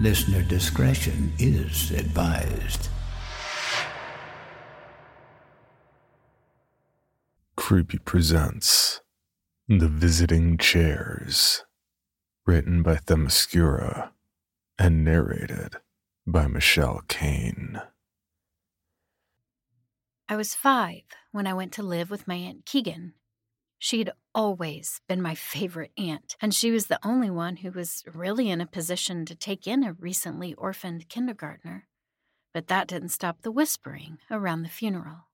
Listener discretion is advised. Creepy presents The Visiting Chairs, written by Themascura and narrated by Michelle Kane. I was five when I went to live with my Aunt Keegan. She'd always been my favorite aunt, and she was the only one who was really in a position to take in a recently orphaned kindergartner. But that didn't stop the whispering around the funeral.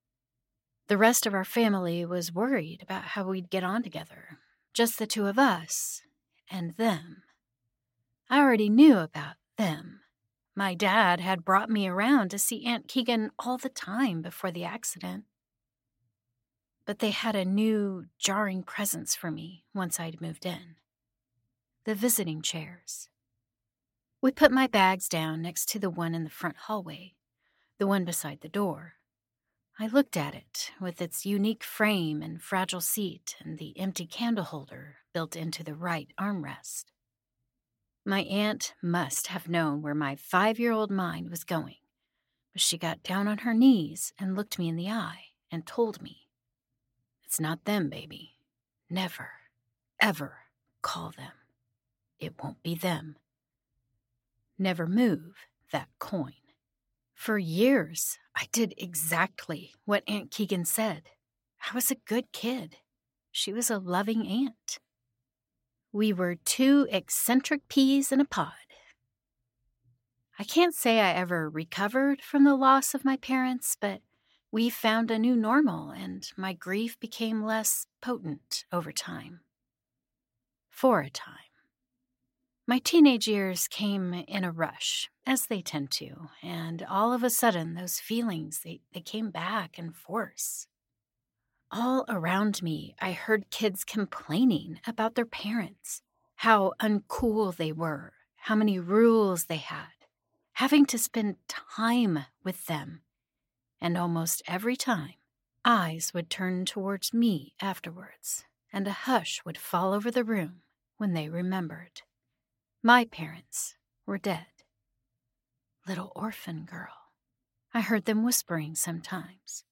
The rest of our family was worried about how we'd get on together, just the two of us and them. I already knew about them. My dad had brought me around to see Aunt Keegan all the time before the accident but they had a new, jarring presence for me once I'd moved in the visiting chairs. We put my bags down next to the one in the front hallway, the one beside the door. I looked at it with its unique frame and fragile seat and the empty candle holder built into the right armrest. My aunt must have known where my five year old mind was going, but she got down on her knees and looked me in the eye and told me it's not them, baby. Never, ever call them. It won't be them. Never move that coin. For years, I did exactly what Aunt Keegan said. I was a good kid. She was a loving aunt. We were two eccentric peas in a pod. I can't say I ever recovered from the loss of my parents, but we found a new normal, and my grief became less potent over time. For a time. My teenage years came in a rush, as they tend to, and all of a sudden those feelings they, they came back in force. All around me, I heard kids complaining about their parents, how uncool they were, how many rules they had, having to spend time with them and almost every time, eyes would turn towards me afterwards, and a hush would fall over the room when they remembered. My parents were dead. Little orphan girl. I heard them whispering sometimes.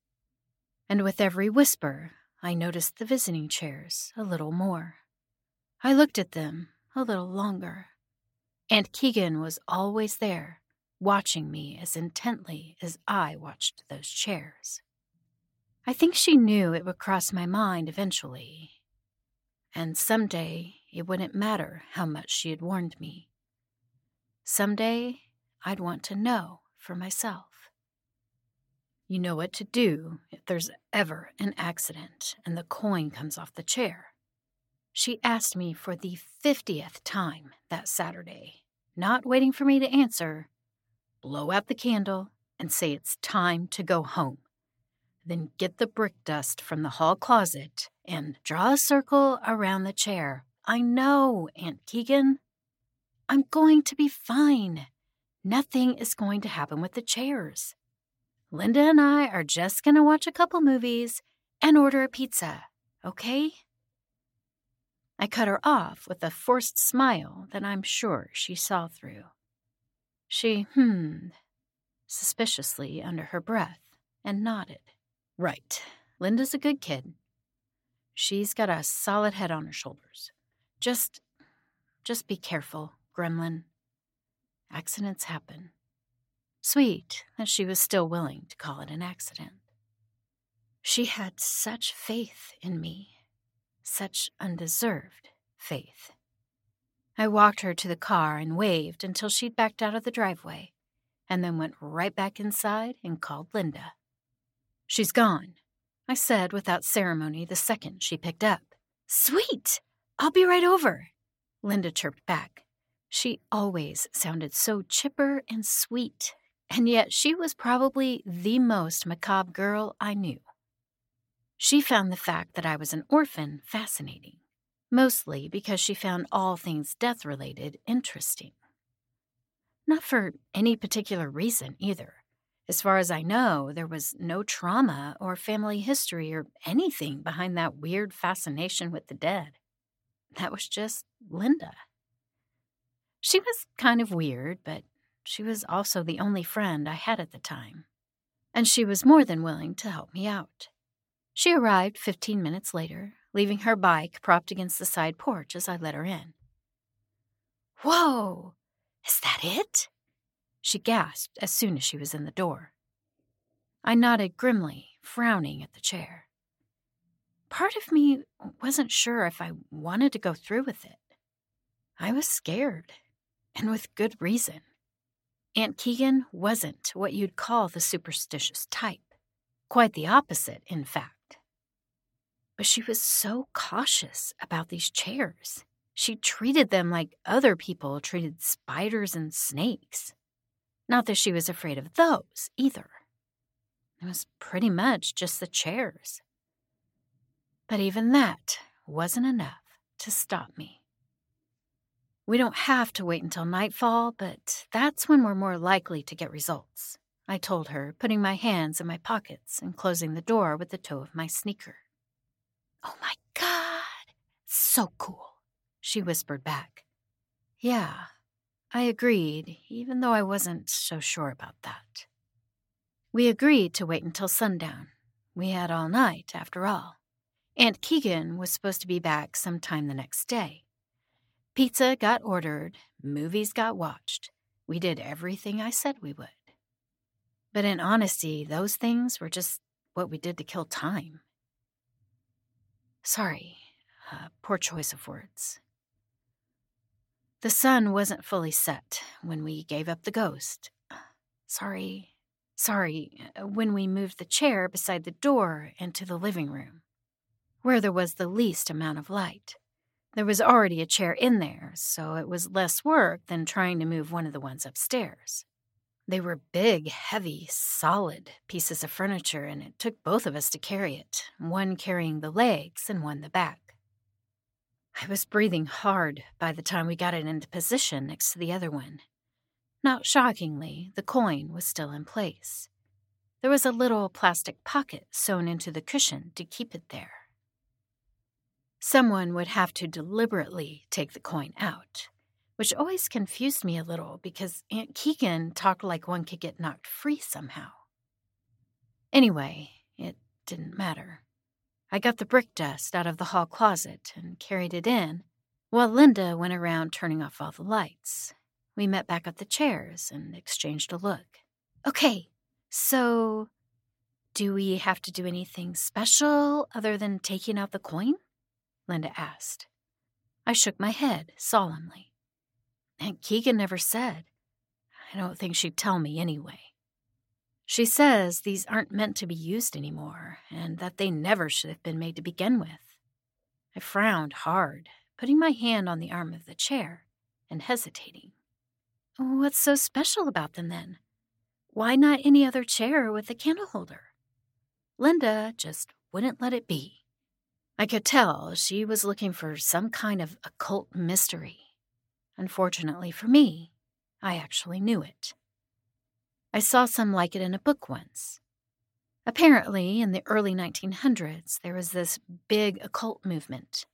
And with every whisper, I noticed the visiting chairs a little more. I looked at them a little longer. Aunt Keegan was always there, watching me as intently as I watched those chairs. I think she knew it would cross my mind eventually, and someday it wouldn't matter how much she had warned me. Someday I'd want to know for myself. You know what to do if there's ever an accident and the coin comes off the chair. She asked me for the 50th time that Saturday, not waiting for me to answer, blow out the candle, and say it's time to go home. Then get the brick dust from the hall closet and draw a circle around the chair. I know, Aunt Keegan. I'm going to be fine. Nothing is going to happen with the chairs. Linda and I are just going to watch a couple movies and order a pizza, okay? I cut her off with a forced smile that I'm sure she saw through. She hummed suspiciously under her breath and nodded. Right. Linda's a good kid. She's got a solid head on her shoulders. Just just be careful, gremlin. accidents happen. Sweet that she was still willing to call it an accident. She had such faith in me, such undeserved faith. I walked her to the car and waved until she'd backed out of the driveway, and then went right back inside and called Linda. She's gone, I said without ceremony the second she picked up. Sweet! I'll be right over, Linda chirped back. She always sounded so chipper and sweet, and yet she was probably the most macabre girl I knew. She found the fact that I was an orphan fascinating mostly because she found all things death related interesting. Not for any particular reason either. As far as I know, there was no trauma or family history or anything behind that weird fascination with the dead. That was just Linda. She was kind of weird, but she was also the only friend I had at the time. And she was more than willing to help me out. She arrived 15 minutes later, leaving her bike propped against the side porch as I let her in. Whoa! Is that it? She gasped as soon as she was in the door. I nodded grimly, frowning at the chair. Part of me wasn't sure if I wanted to go through with it. I was scared, and with good reason. Aunt Keegan wasn't what you'd call the superstitious type. Quite the opposite, in fact. But she was so cautious about these chairs. She treated them like other people treated spiders and snakes. Not that she was afraid of those either. It was pretty much just the chairs. But even that wasn't enough to stop me. We don't have to wait until nightfall, but that's when we're more likely to get results, I told her, putting my hands in my pockets and closing the door with the toe of my sneaker. Oh my God, so cool, she whispered back. Yeah, I agreed, even though I wasn't so sure about that. We agreed to wait until sundown. We had all night, after all. Aunt Keegan was supposed to be back sometime the next day. Pizza got ordered, movies got watched. We did everything I said we would. But in honesty, those things were just what we did to kill time. Sorry, uh, poor choice of words. The sun wasn't fully set when we gave up the ghost. Sorry, sorry, uh, when we moved the chair beside the door into the living room, where there was the least amount of light. There was already a chair in there, so it was less work than trying to move one of the ones upstairs. They were big, heavy, solid pieces of furniture, and it took both of us to carry it, one carrying the legs and one the back. I was breathing hard by the time we got it into position next to the other one. Not shockingly, the coin was still in place. There was a little plastic pocket sewn into the cushion to keep it there. Someone would have to deliberately take the coin out, which always confused me a little because Aunt Keegan talked like one could get knocked free somehow. Anyway, it didn't matter. I got the brick dust out of the hall closet and carried it in, while Linda went around turning off all the lights. We met back at the chairs and exchanged a look. Okay, so do we have to do anything special other than taking out the coin? Linda asked. I shook my head solemnly. Aunt Keegan never said. I don't think she'd tell me anyway. She says these aren't meant to be used anymore, and that they never should have been made to begin with. I frowned hard, putting my hand on the arm of the chair and hesitating. What's so special about them then? Why not any other chair with a candle holder? Linda just wouldn't let it be. I could tell she was looking for some kind of occult mystery. Unfortunately for me, I actually knew it. I saw some like it in a book once. Apparently, in the early 1900s, there was this big occult movement.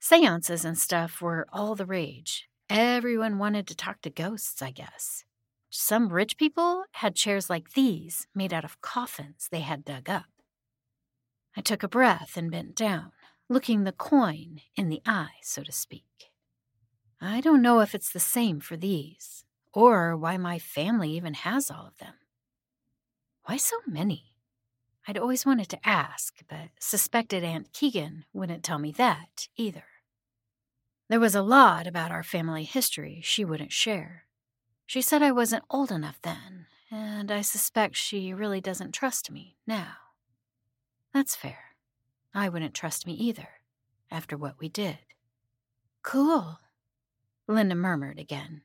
Seances and stuff were all the rage. Everyone wanted to talk to ghosts, I guess. Some rich people had chairs like these made out of coffins they had dug up. I took a breath and bent down, looking the coin in the eye, so to speak. I don't know if it's the same for these, or why my family even has all of them. Why so many? I'd always wanted to ask, but suspected Aunt Keegan wouldn't tell me that either. There was a lot about our family history she wouldn't share. She said I wasn't old enough then, and I suspect she really doesn't trust me now. That's fair. I wouldn't trust me either, after what we did. Cool, Linda murmured again.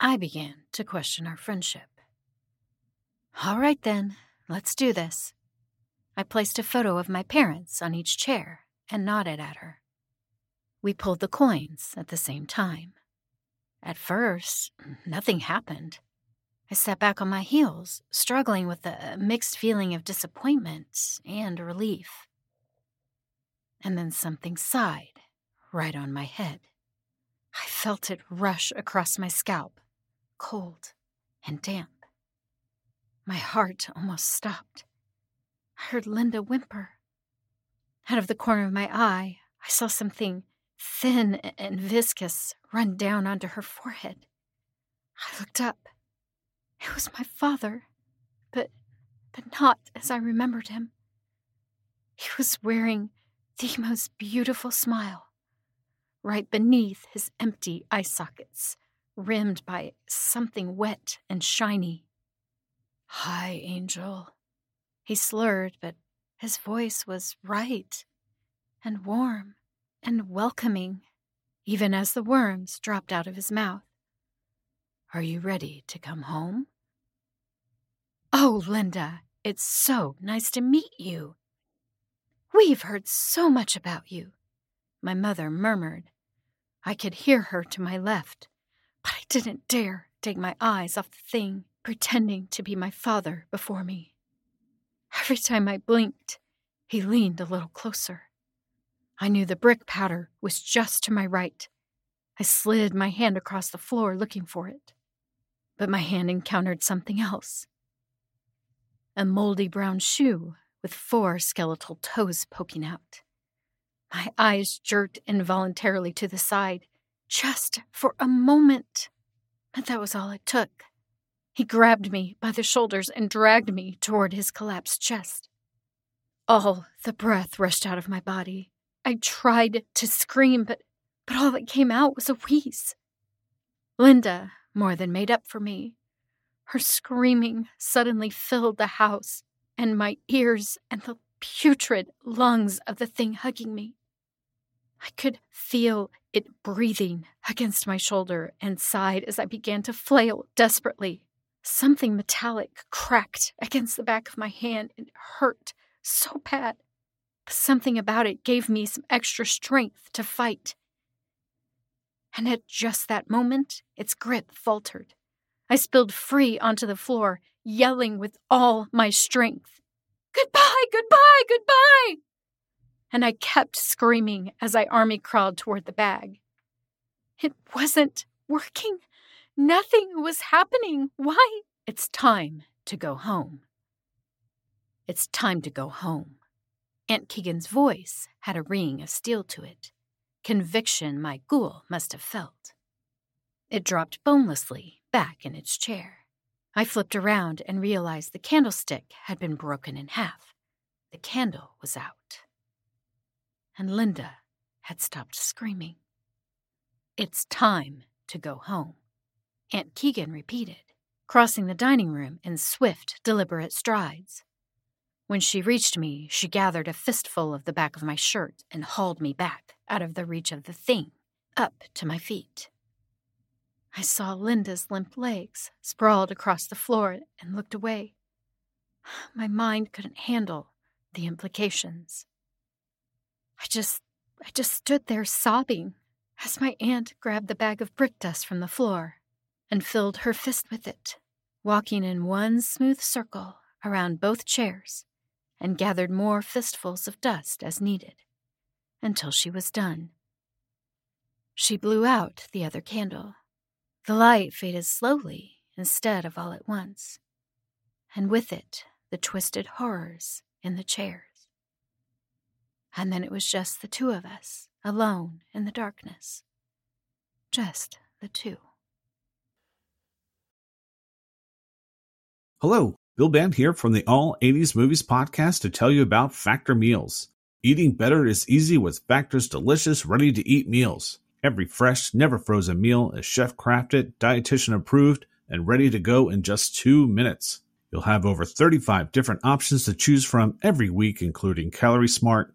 I began to question our friendship. All right then, let's do this. I placed a photo of my parents on each chair and nodded at her. We pulled the coins at the same time. At first, nothing happened. I sat back on my heels, struggling with a uh, mixed feeling of disappointment and relief. And then something sighed right on my head. I felt it rush across my scalp, cold and damp. My heart almost stopped. I heard Linda whimper. Out of the corner of my eye, I saw something thin and viscous, run down onto her forehead. I looked up. It was my father, but but not as I remembered him. He was wearing the most beautiful smile, right beneath his empty eye sockets, rimmed by something wet and shiny. Hi, Angel. He slurred, but his voice was right and warm and welcoming, even as the worms dropped out of his mouth. Are you ready to come home? Oh, Linda, it's so nice to meet you. We've heard so much about you, my mother murmured. I could hear her to my left, but I didn't dare take my eyes off the thing pretending to be my father before me. Every time I blinked, he leaned a little closer. I knew the brick powder was just to my right. I slid my hand across the floor looking for it. But my hand encountered something else a moldy brown shoe with four skeletal toes poking out. My eyes jerked involuntarily to the side, just for a moment. But that was all it took. He grabbed me by the shoulders and dragged me toward his collapsed chest. All the breath rushed out of my body. I tried to scream, but, but all that came out was a wheeze. Linda more than made up for me. Her screaming suddenly filled the house, and my ears and the putrid lungs of the thing hugging me. I could feel it breathing against my shoulder and sighed as I began to flail desperately. Something metallic cracked against the back of my hand and hurt so bad. But something about it gave me some extra strength to fight. And at just that moment, its grip faltered. I spilled free onto the floor, yelling with all my strength Goodbye, goodbye, goodbye! And I kept screaming as I army crawled toward the bag. It wasn't working. Nothing was happening. Why? It's time to go home. It's time to go home. Aunt Keegan's voice had a ring of steel to it, conviction my ghoul must have felt. It dropped bonelessly back in its chair. I flipped around and realized the candlestick had been broken in half. The candle was out. And Linda had stopped screaming. It's time to go home, Aunt Keegan repeated, crossing the dining room in swift, deliberate strides. When she reached me, she gathered a fistful of the back of my shirt and hauled me back out of the reach of the thing, up to my feet. I saw Linda's limp legs sprawled across the floor and looked away. My mind couldn't handle the implications. I just I just stood there sobbing as my aunt grabbed the bag of brick dust from the floor and filled her fist with it, walking in one smooth circle around both chairs and gathered more fistfuls of dust as needed, until she was done. She blew out the other candle. The light faded slowly instead of all at once, and with it the twisted horrors in the chairs. And then it was just the two of us, alone in the darkness. Just the two. Hello, Bill Band here from the All 80s Movies podcast to tell you about Factor Meals. Eating better is easy with Factor's delicious, ready to eat meals. Every fresh, never frozen meal is chef crafted, dietitian approved, and ready to go in just two minutes. You'll have over 35 different options to choose from every week, including Calorie Smart,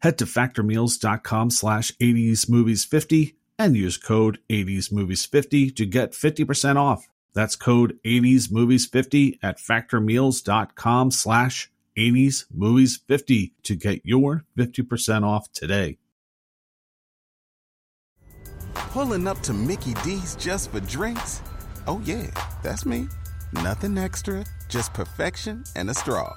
Head to factormeals.com slash 80smovies50 and use code 80smovies50 to get 50% off. That's code 80smovies50 at factormeals.com slash 80smovies50 to get your 50% off today. Pulling up to Mickey D's just for drinks? Oh yeah, that's me. Nothing extra, just perfection and a straw.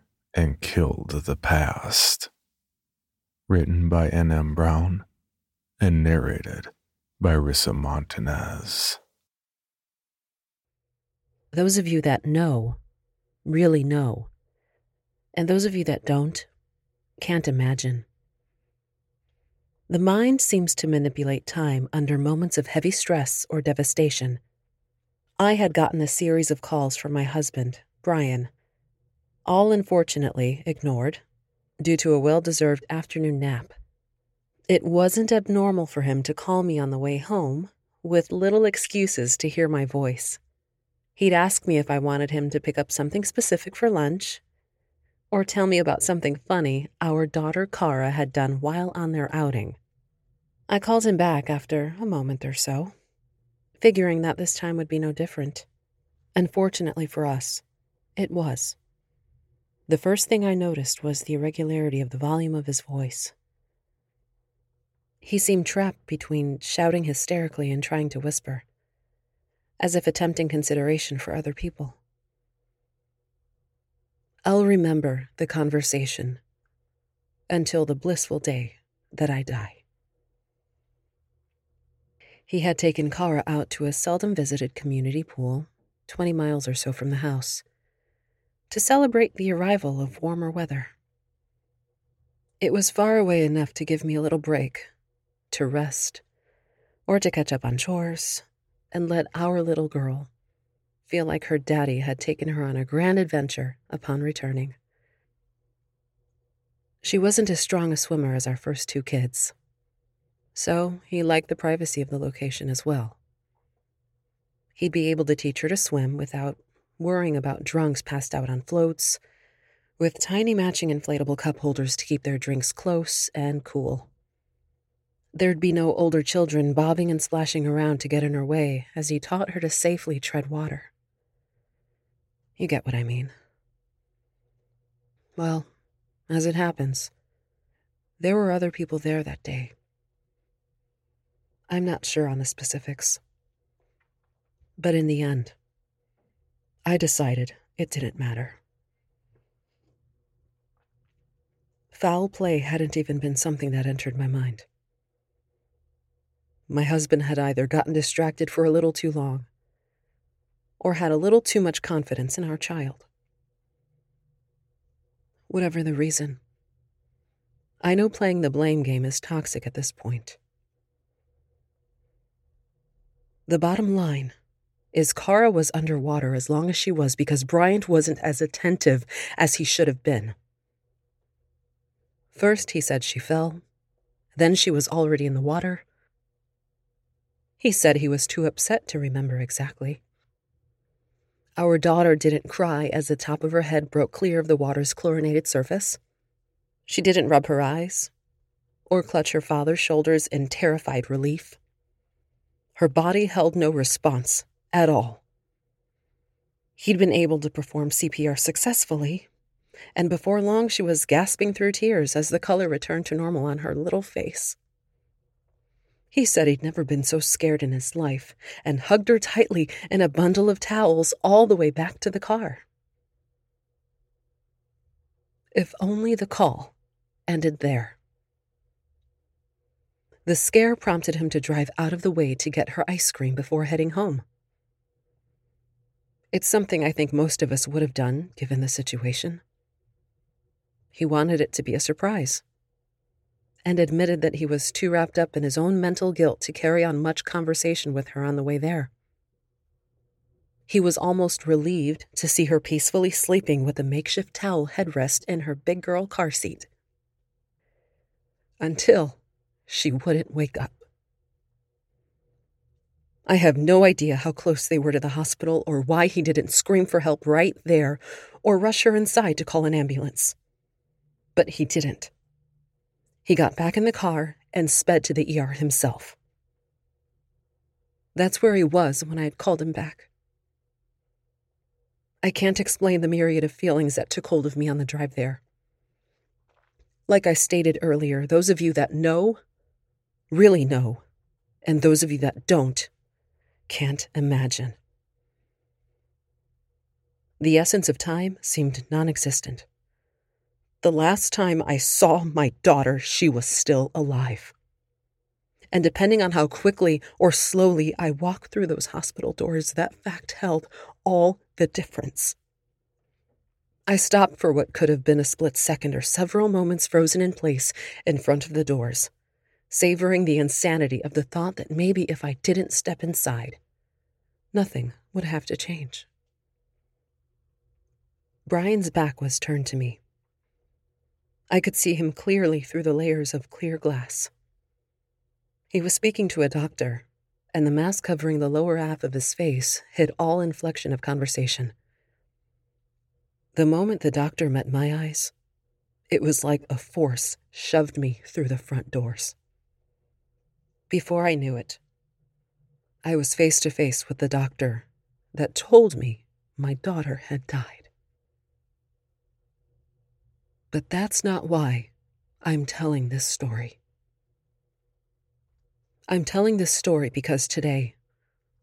and killed the past. Written by N.M. Brown and narrated by Rissa Montanez. Those of you that know really know, and those of you that don't can't imagine. The mind seems to manipulate time under moments of heavy stress or devastation. I had gotten a series of calls from my husband, Brian, all unfortunately ignored due to a well deserved afternoon nap. It wasn't abnormal for him to call me on the way home with little excuses to hear my voice. He'd ask me if I wanted him to pick up something specific for lunch, or tell me about something funny our daughter Kara had done while on their outing. I called him back after a moment or so, figuring that this time would be no different. Unfortunately for us, it was. The first thing I noticed was the irregularity of the volume of his voice. He seemed trapped between shouting hysterically and trying to whisper as if attempting consideration for other people. I'll remember the conversation until the blissful day that I die. He had taken Kara out to a seldom visited community pool, 20 miles or so from the house, to celebrate the arrival of warmer weather. It was far away enough to give me a little break, to rest, or to catch up on chores, and let our little girl feel like her daddy had taken her on a grand adventure upon returning. She wasn't as strong a swimmer as our first two kids, so he liked the privacy of the location as well. He'd be able to teach her to swim without worrying about drunks passed out on floats, with tiny matching inflatable cup holders to keep their drinks close and cool. There'd be no older children bobbing and splashing around to get in her way as he taught her to safely tread water. You get what I mean. Well, as it happens, there were other people there that day. I'm not sure on the specifics. But in the end, I decided it didn't matter. Foul play hadn't even been something that entered my mind. My husband had either gotten distracted for a little too long or had a little too much confidence in our child. Whatever the reason, I know playing the blame game is toxic at this point. The bottom line is Kara was underwater as long as she was because Brian wasn't as attentive as he should have been. First, he said she fell. Then she was already in the water. He said he was too upset to remember exactly. Our daughter didn't cry as the top of her head broke clear of the water's chlorinated surface. She didn't rub her eyes or clutch her father's shoulders in terrified relief. Her body held no response at all. He'd been able to perform CPR successfully, and before long she was gasping through tears as the color returned to normal on her little face. He said he'd never been so scared in his life and hugged her tightly in a bundle of towels all the way back to the car. If only the call ended there. The scare prompted him to drive out of the way to get her ice cream before heading home. It's something I think most of us would have done given the situation. He wanted it to be a surprise and admitted that he was too wrapped up in his own mental guilt to carry on much conversation with her on the way there. He was almost relieved to see her peacefully sleeping with a makeshift towel headrest in her big girl car seat. Until she wouldn't wake up. I have no idea how close they were to the hospital or why he didn't scream for help right there or rush her inside to call an ambulance. But he didn't. He got back in the car and sped to the ER himself. That's where he was when I had called him back. I can't explain the myriad of feelings that took hold of me on the drive there. Like I stated earlier, those of you that know, really know, and those of you that don't, can't imagine. The essence of time seemed non existent. The last time I saw my daughter, she was still alive. And depending on how quickly or slowly I walked through those hospital doors, that fact held all the difference. I stopped for what could have been a split second or several moments frozen in place in front of the doors, savoring the insanity of the thought that maybe if I didn't step inside, nothing would have to change. Brian's back was turned to me. I could see him clearly through the layers of clear glass. He was speaking to a doctor, and the mask covering the lower half of his face hid all inflection of conversation. The moment the doctor met my eyes, it was like a force shoved me through the front doors. Before I knew it, I was face to face with the doctor that told me my daughter had died. But that's not why I'm telling this story. I'm telling this story because today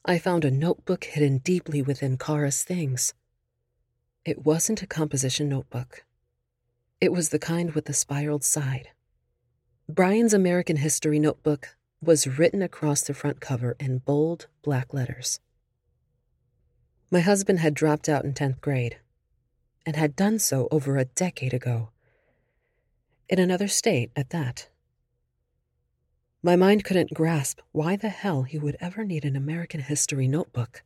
I found a notebook hidden deeply within Kara's things. It wasn't a composition notebook, it was the kind with the spiraled side. Brian's American History notebook was written across the front cover in bold black letters. My husband had dropped out in 10th grade and had done so over a decade ago in another state at that. My mind couldn't grasp why the hell he would ever need an American history notebook.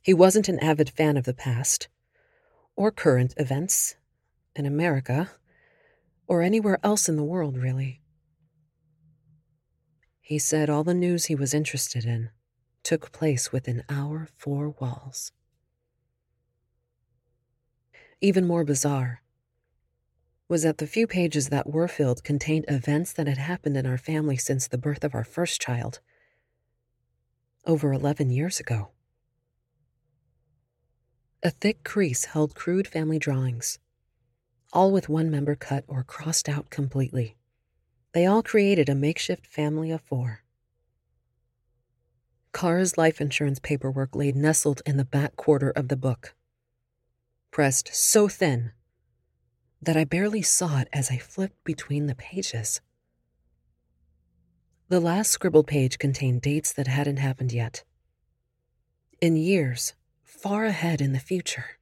He wasn't an avid fan of the past, or current events, in America, or anywhere else in the world, really. He said all the news he was interested in took place within our four walls. Even more bizarre, was that the few pages that were filled contained events that had happened in our family since the birth of our first child, over 11 years ago. A thick crease held crude family drawings, all with one member cut or crossed out completely. They all created a makeshift family of four. Kara's life insurance paperwork lay nestled in the back quarter of the book, pressed so thin that I barely saw it as I flipped between the pages. The last scribbled page contained dates that hadn't happened yet. In years, far ahead in the future.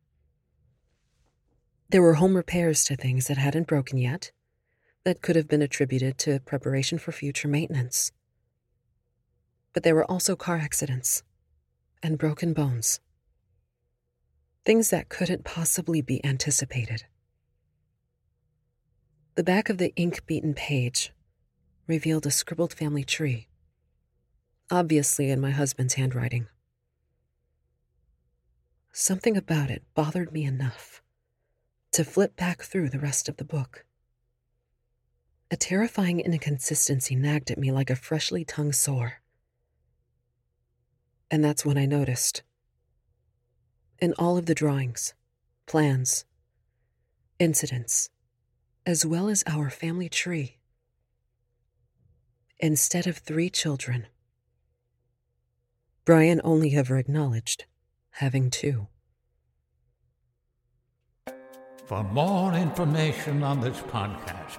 There were home repairs to things that hadn't broken yet, that could have been attributed to preparation for future maintenance. But there were also car accidents and broken bones. Things that couldn't possibly be anticipated. The back of the ink beaten page revealed a scribbled family tree, obviously in my husband's handwriting. Something about it bothered me enough to flip back through the rest of the book. A terrifying inconsistency nagged at me like a freshly tongue sore. And that's when I noticed. In all of the drawings, plans, incidents, as well as our family tree, instead of three children, Brian only ever acknowledged having two. For more information on this podcast,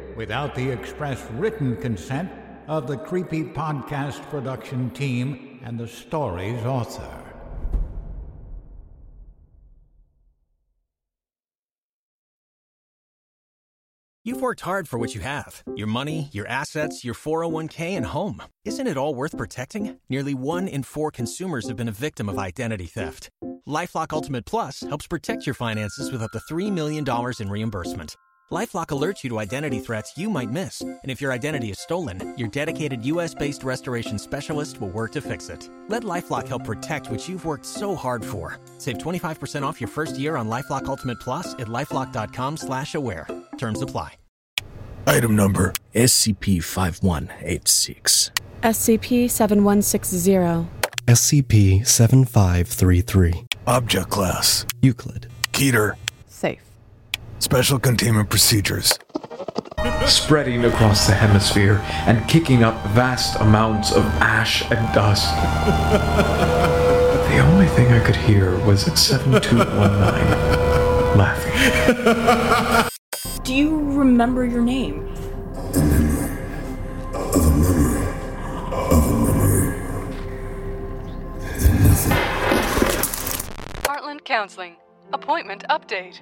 without the express written consent of the Creepy Podcast production team and the story's author. You've worked hard for what you have your money, your assets, your 401k, and home. Isn't it all worth protecting? Nearly one in four consumers have been a victim of identity theft. Lifelock Ultimate Plus helps protect your finances with up to $3 million in reimbursement. LifeLock alerts you to identity threats you might miss, and if your identity is stolen, your dedicated U.S.-based restoration specialist will work to fix it. Let LifeLock help protect what you've worked so hard for. Save 25% off your first year on LifeLock Ultimate Plus at lifeLock.com/slash-aware. Terms apply. Item number SCP-5186. SCP-7160. SCP-7533. Object Class Euclid. Keter Safe. Special Containment Procedures spreading across the hemisphere and kicking up vast amounts of ash and dust. the only thing I could hear was 7219 laughing. Do you remember your name? Heartland Counseling. Appointment update.